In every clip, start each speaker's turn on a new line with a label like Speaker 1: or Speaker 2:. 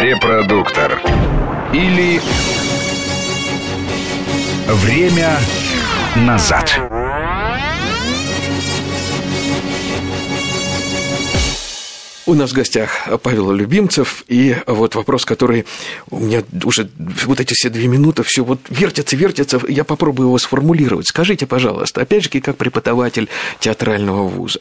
Speaker 1: Репродуктор. Или время назад.
Speaker 2: У нас в гостях Павел Любимцев, и вот вопрос, который у меня уже вот эти все две минуты, все вот вертится, вертится, я попробую его сформулировать. Скажите, пожалуйста, опять же, как преподаватель театрального вуза,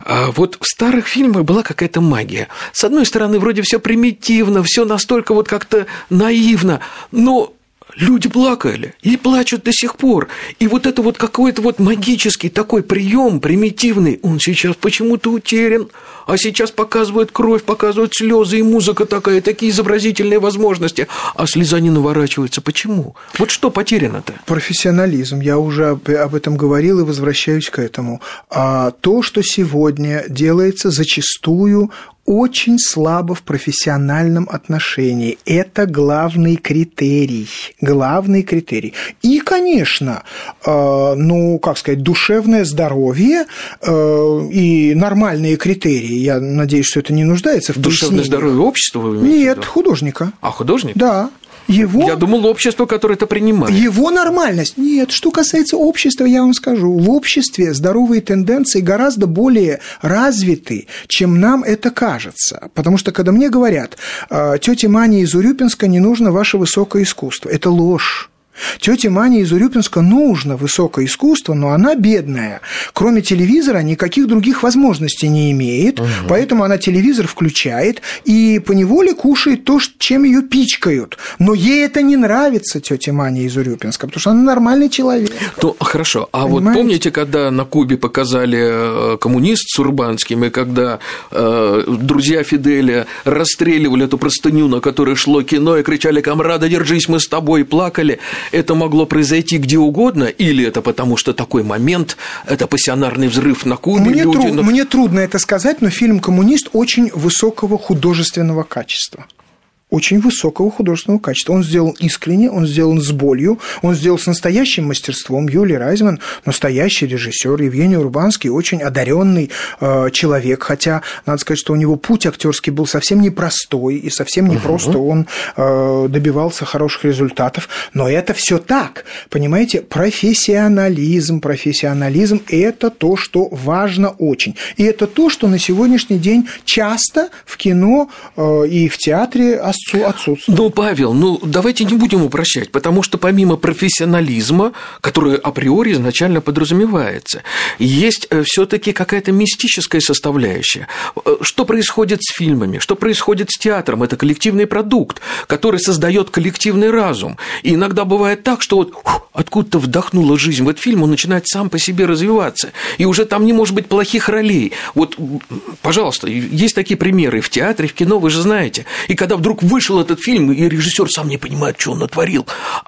Speaker 2: а вот в старых фильмах была какая-то магия. С одной стороны, вроде все примитивно, все настолько вот как-то наивно, но люди плакали и плачут до сих пор. И вот это вот какой-то вот магический такой прием примитивный, он сейчас почему-то утерян. А сейчас показывают кровь, показывают слезы и музыка такая, такие изобразительные возможности. А слеза не наворачивается. Почему? Вот что потеряно-то?
Speaker 3: Профессионализм. Я уже об этом говорил и возвращаюсь к этому. А то, что сегодня делается зачастую очень слабо в профессиональном отношении. Это главный критерий. Главный критерий. И, конечно, э, ну, как сказать, душевное здоровье э, и нормальные критерии. Я надеюсь, что это не нуждается в
Speaker 2: Душевное здоровье общества вы
Speaker 3: имеете Нет, художника.
Speaker 2: А, художник?
Speaker 3: Да. Его...
Speaker 2: Я думал, общество, которое это принимает.
Speaker 3: Его нормальность. Нет, что касается общества, я вам скажу, в обществе здоровые тенденции гораздо более развиты, чем нам это кажется. Потому что, когда мне говорят, «А, тете Мане из Урюпинска не нужно ваше высокое искусство, это ложь. Тете Мане из Урюпинска нужно высокое искусство, но она бедная. Кроме телевизора никаких других возможностей не имеет, угу. поэтому она телевизор включает и поневоле кушает то, чем ее пичкают. Но ей это не нравится, тете Мане из Урюпинска, потому что она нормальный человек.
Speaker 2: Ну, хорошо. А Понимаете? вот помните, когда на Кубе показали э, коммунист с Урбанским, и когда э, друзья Фиделя расстреливали эту простыню, на которой шло кино, и кричали «Камрада, держись, мы с тобой!» и плакали – это могло произойти где угодно, или это потому, что такой момент, это пассионарный взрыв на Кубе?
Speaker 3: Мне, люди... тру- мне трудно это сказать, но фильм «Коммунист» очень высокого художественного качества очень высокого художественного качества. Он сделан искренне, он сделан с болью, он сделан с настоящим мастерством. Юлий Райзман – настоящий режиссер, Евгений Урбанский – очень одаренный э, человек, хотя, надо сказать, что у него путь актерский был совсем непростой, и совсем непросто угу. он э, добивался хороших результатов, но это все так, понимаете, профессионализм, профессионализм – это то, что важно очень, и это то, что на сегодняшний день часто в кино э, и в театре отсутствует.
Speaker 2: Ну, Павел, ну давайте не будем упрощать, потому что помимо профессионализма, который априори изначально подразумевается, есть э, все-таки какая-то мистическая составляющая. Э, что происходит с фильмами, что происходит с театром? Это коллективный продукт, который создает коллективный разум. И иногда бывает так, что вот откуда-то вдохнула жизнь в этот фильм, он начинает сам по себе развиваться. И уже там не может быть плохих ролей. Вот, пожалуйста, есть такие примеры в театре, в кино, вы же знаете. И когда вдруг вышел этот фильм, и режиссер сам не понимает, что он натворил,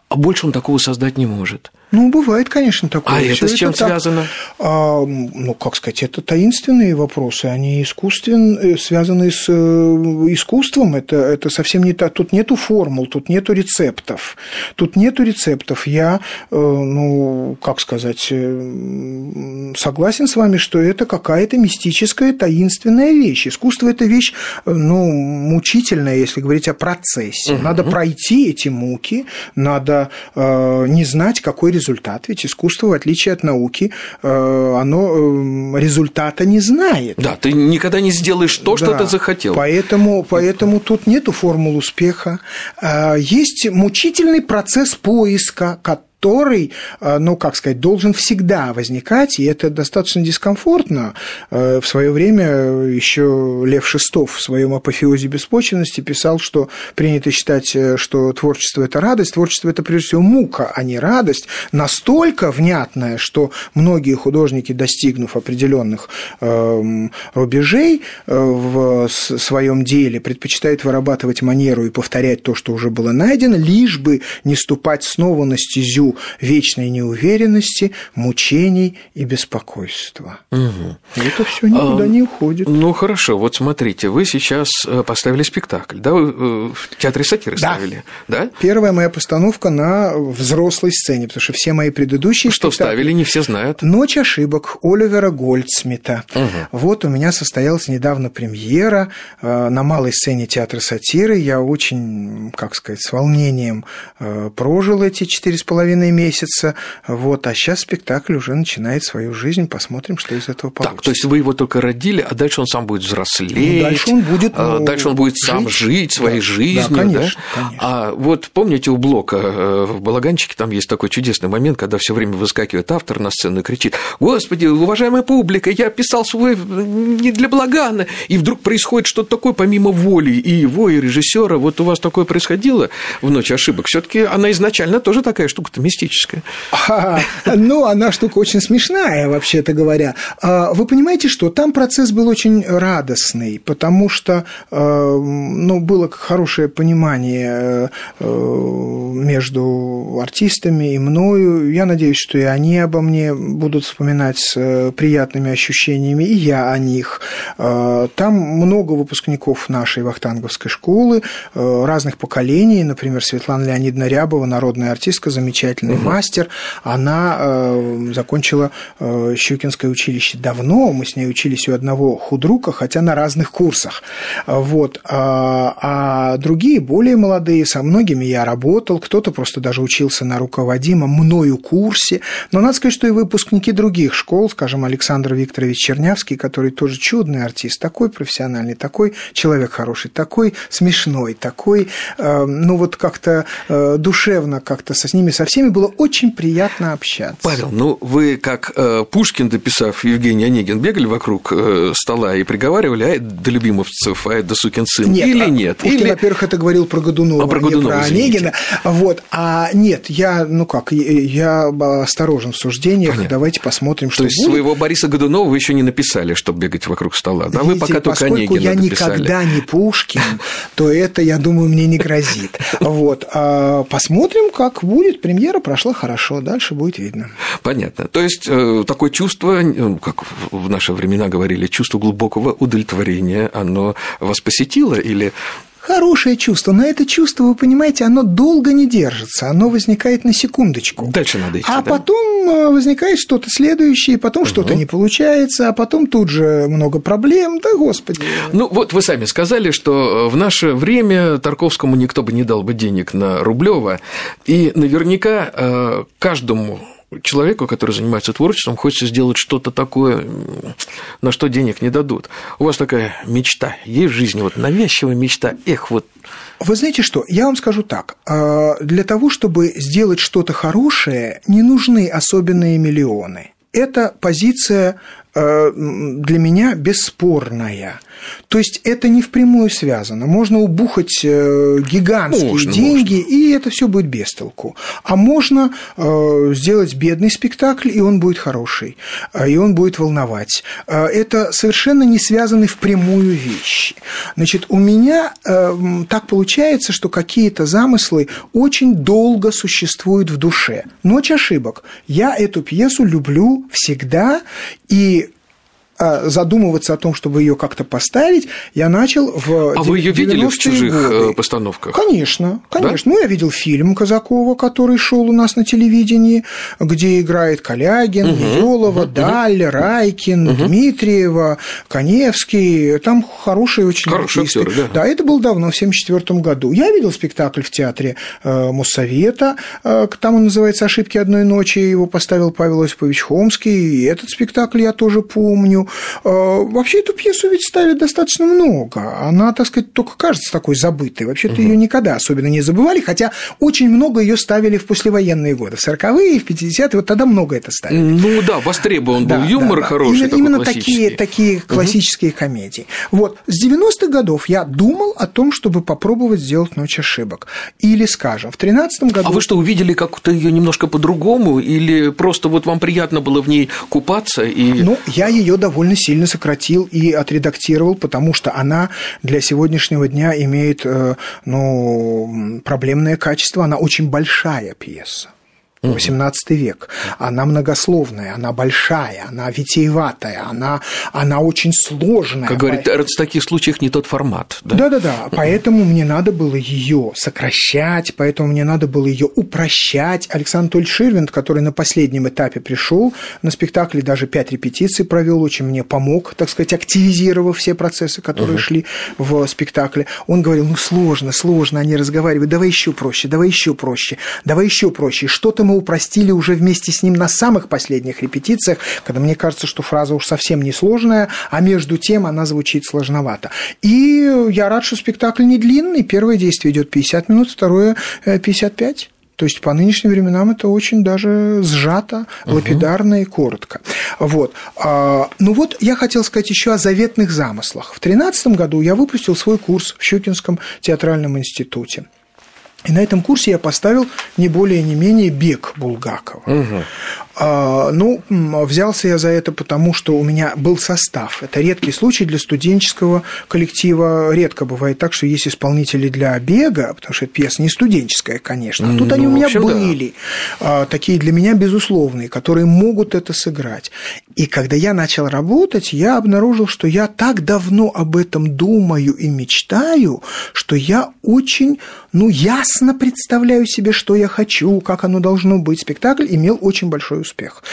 Speaker 2: а больше он такого создать не может.
Speaker 3: Ну, бывает, конечно, такое.
Speaker 2: А это с чем это связано?
Speaker 3: а, ну, как сказать, это таинственные вопросы, они искусствен, э, связаны с э, искусством, это, это совсем не так. Тут нету формул, тут нету рецептов. Тут нету рецептов. Я, э, ну, как сказать, согласен с вами, что это какая-то мистическая, таинственная вещь. Искусство – это вещь, ну, мучительная, если говорить о процессе. Угу. Надо пройти эти муки, надо не знать, какой результат результат, ведь искусство, в отличие от науки, э, оно эм, результата не знает.
Speaker 2: Да, ты никогда не сделаешь то, да, что ты захотел.
Speaker 3: Поэтому, поэтому тут нету формул успеха. Э, есть мучительный процесс поиска, который, э, ну, как сказать, должен всегда возникать, и это достаточно дискомфортно. Э, в свое время еще Лев Шестов в своем апофеозе беспочвенности писал, что принято считать, э, что творчество – это радость, творчество – это прежде всего мука, а не радость, настолько внятная, что многие художники, достигнув определенных эм, рубежей в своем деле, предпочитают вырабатывать манеру и повторять то, что уже было найдено, лишь бы не ступать снова на стезю череду вечной неуверенности, мучений и беспокойства.
Speaker 2: Угу.
Speaker 3: Это все никуда а, не уходит.
Speaker 2: Ну хорошо, вот смотрите, вы сейчас э, поставили спектакль, да? Вы э, в театре сатиры да. ставили, да?
Speaker 3: Первая моя постановка на взрослой сцене, потому что все мои предыдущие
Speaker 2: Что спектакли... ставили, не все знают.
Speaker 3: «Ночь ошибок» Оливера Гольдсмита. Угу. Вот у меня состоялась недавно премьера э, на малой сцене театра сатиры. Я очень, как сказать, с волнением прожил эти четыре с половиной месяца. Вот, а сейчас спектакль уже начинает свою жизнь. Посмотрим, что из этого получится.
Speaker 2: Так, то есть вы его только родили, а дальше он сам будет взрослеть. Ну,
Speaker 3: дальше он будет,
Speaker 2: а, ну, дальше он будет жить. сам жить своей да, жизнью. Да,
Speaker 3: конечно, да? конечно.
Speaker 2: А вот помните у Блока э, в Балаганчике там есть такой чудесный момент, когда все время выскакивает автор на сцену и кричит: Господи, уважаемая публика, я писал свой не для Благана. И вдруг происходит что-то такое помимо воли и его, и режиссера. Вот у вас такое происходило в ночь ошибок. Все-таки она изначально тоже такая штука-то мистическая.
Speaker 3: А, ну, она штука очень смешная, вообще-то говоря. А, вы понимаете, что там процесс был очень радостный, потому что а, ну, было хорошее понимание э, между артистами и мною. Я надеюсь, что и они обо мне будут вспоминать с э, приятными ощущениями, и я о них. Там много выпускников нашей вахтанговской школы, э, разных поколений, например, Светлана Леонидовна Рябова, народная артистка, замечательный угу. мастер. Она э, закончила э, Щукинское училище давно, мы с ней учились у одного худрука, хотя на разных курсах. Вот. А, а другие, более молодые, со многими я работал, кто-то просто даже учился на руководимом мною курсе. Но надо сказать, что и выпускники других школ, скажем, Александр Викторович Чернявский, который тоже чудный артист, такой профессиональный, такой человек хороший, такой смешной, такой, э, ну вот как-то э, душевно как-то со с ними со всеми было очень приятно общаться.
Speaker 2: Павел, ну вы как э, Пушкин, дописав Евгений Онегин, бегали вокруг э, стола и приговаривали, ай да любимовцев, ай да сукин сын,
Speaker 3: нет,
Speaker 2: или а нет?
Speaker 3: Пушкин,
Speaker 2: или...
Speaker 3: во-первых, это говорил про Годунова, а про, Годунова, не про Онегина. Вот, а нет, я, ну как, я осторожен в суждениях, Понятно. давайте посмотрим, что
Speaker 2: То есть
Speaker 3: будет.
Speaker 2: своего Бориса Годунова вы еще не написали, чтобы бегать вокруг стола, да? Вы пока только
Speaker 3: Онегина я
Speaker 2: дописали.
Speaker 3: никогда не Пушкин, то это, я думаю, мне не грозит. Вот, а посмотрим, как будет. Премьера прошла хорошо, дальше будет видно.
Speaker 2: Понятно. То есть э, такое чувство, э, как в наши времена говорили, чувство глубокого удовлетворения, оно вас посетило или
Speaker 3: Хорошее чувство, но это чувство, вы понимаете, оно долго не держится, оно возникает на секундочку.
Speaker 2: Дальше надо идти,
Speaker 3: А
Speaker 2: да?
Speaker 3: потом э, возникает что-то следующее, потом угу. что-то не получается, а потом тут же много проблем, да господи.
Speaker 2: Ну вот вы сами сказали, что в наше время Тарковскому никто бы не дал бы денег на Рублева, и наверняка каждому человеку, который занимается творчеством, хочется сделать что-то такое, на что денег не дадут. У вас такая мечта есть в жизни, вот навязчивая мечта, эх, вот
Speaker 3: вы знаете что, я вам скажу так. А, для того, чтобы сделать что-то хорошее, не нужны особенные миллионы. Это позиция для меня бесспорная. То есть это не впрямую связано. Можно убухать э, гигантские можно, деньги, можно. и это все будет без толку. А можно э, сделать бедный спектакль, и он будет хороший, и он будет волновать. Это совершенно не связаны впрямую вещи. Значит, у меня так получается, что какие-то замыслы очень долго существуют в душе. Ночь ошибок. Я эту пьесу люблю всегда, и задумываться о том, чтобы ее как-то поставить, я начал в
Speaker 2: А вы ее видели в чужих
Speaker 3: годы.
Speaker 2: Э, постановках?
Speaker 3: Конечно, конечно. Да? Ну, я видел фильм Казакова, который шел у нас на телевидении, где играет Калягин, угу, Елова, угу, Даль, Райкин, угу. Дмитриева, Коневский. Там хорошие очень
Speaker 2: Хорошие артисты. Актеры,
Speaker 3: да. да, это было давно, в 1974 году. Я видел спектакль в театре э, Моссовета, э, там он называется «Ошибки одной ночи», его поставил Павел Осипович Хомский, и этот спектакль я тоже помню. Э, вообще эту пьесу ведь ставят достаточно много. Она, так сказать, только кажется такой забытой. Вообще-то угу. ее никогда особенно не забывали, хотя очень много ее ставили в послевоенные годы, в 40-е, в 50-е, вот тогда много это ставили.
Speaker 2: Ну да, востребован был да, юмор да, хороший,
Speaker 3: Именно, именно такие, такие классические угу. комедии. Вот, с 90-х годов я думал о том, чтобы попробовать сделать «Ночь ошибок». Или, скажем, в 13 году...
Speaker 2: А вы что, увидели как-то ее немножко по-другому? Или просто вот вам приятно было в ней купаться? И...
Speaker 3: Ну, я ее довольно довольно сильно сократил и отредактировал, потому что она для сегодняшнего дня имеет э, ну, проблемное качество, она очень большая пьеса XVIII век. Она многословная, она большая, она витиеватая, она, она очень сложная.
Speaker 2: Как говорит, в таких случаях не тот формат.
Speaker 3: Да, да, да. Поэтому мне надо было ее сокращать, поэтому мне надо было ее упрощать. Александр Анатольевич Ширвинд, который на последнем этапе пришел на спектакль, даже пять репетиций провел, очень мне помог, так сказать, активизировав все процессы, которые uh-huh. шли в спектакле. Он говорил, ну сложно, сложно, они разговаривают, давай еще проще, давай еще проще, давай еще проще. Что-то мы упростили уже вместе с ним на самых последних репетициях, когда мне кажется, что фраза уж совсем не сложная, а между тем она звучит сложновато. И я рад, что спектакль не длинный. Первое действие идет 50 минут, второе 55. Э, То есть по нынешним временам это очень даже сжато, лапидарно и коротко. Вот. А, ну вот я хотел сказать еще о заветных замыслах. В 2013 году я выпустил свой курс в Щукинском театральном институте. И на этом курсе я поставил не более не менее бег Булгакова. Угу. А, ну, взялся я за это, потому что у меня был состав. Это редкий случай для студенческого коллектива. Редко бывает так, что есть исполнители для бега, потому что эта пьеса не студенческая, конечно. А тут ну, они у меня общем, были, да. такие для меня безусловные, которые могут это сыграть. И когда я начал работать, я обнаружил, что я так давно об этом думаю и мечтаю, что я очень, ну, ясно представляю себе, что я хочу, как оно должно быть. Спектакль имел очень большой успех.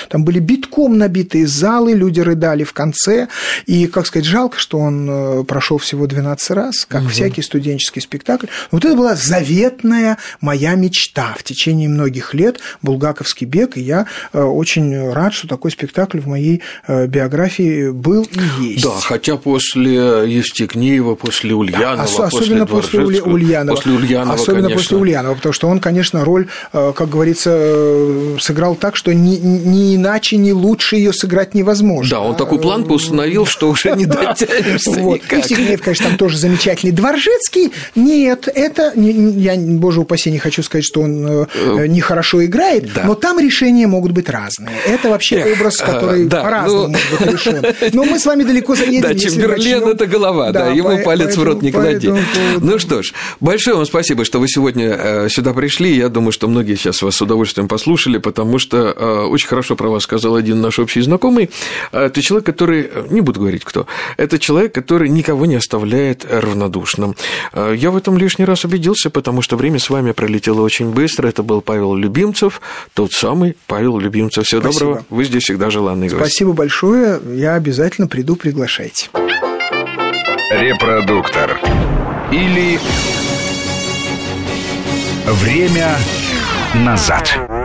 Speaker 3: Там были битком набитые залы, люди рыдали в конце. И, как сказать, жалко, что он э, прошел всего 12 раз, как угу. всякий студенческий спектакль. Вот это была заветная моя мечта в течение многих лет Булгаковский бег. И я э, очень рад, что такой спектакль в моей э, биографии был и есть.
Speaker 2: Да, хотя после Евстигнеева, после Ульянова,
Speaker 3: да, особенно после, после Ульянова,
Speaker 2: после Ульянова,
Speaker 3: особенно
Speaker 2: конечно.
Speaker 3: после Ульянова, потому что он, конечно, роль, как говорится, сыграл так, что не, не иначе, не лучше ее сыграть невозможно.
Speaker 2: Да, он такую планку установил, что уже не дотянешься вот. никак.
Speaker 3: Евстигнеев, конечно, там тоже замечательный. Дворжецкий, нет, это, я, боже упаси, не хочу сказать, что он э, э, нехорошо играет, да. но там решения могут быть разные. Это вообще Эх, образ, который да, по-разному ну... может быть решен. Но мы с вами далеко заедем.
Speaker 2: Да, Чемберлен – это голова, да, да ему палец в рот не клади. Ну что ж, большое вам спасибо, что вы сегодня э, сюда пришли. Я думаю, что многие сейчас вас с удовольствием послушали, потому что очень хорошо про вас сказал один наш общий знакомый. Это человек, который, не буду говорить кто, это человек, который никого не оставляет равнодушным. Я в этом лишний раз убедился, потому что время с вами пролетело очень быстро. Это был Павел Любимцев, тот самый Павел Любимцев. Всего Спасибо. доброго. Вы здесь всегда желанный
Speaker 3: гость. Спасибо большое. Я обязательно приду, приглашайте.
Speaker 1: Репродуктор. Или время назад.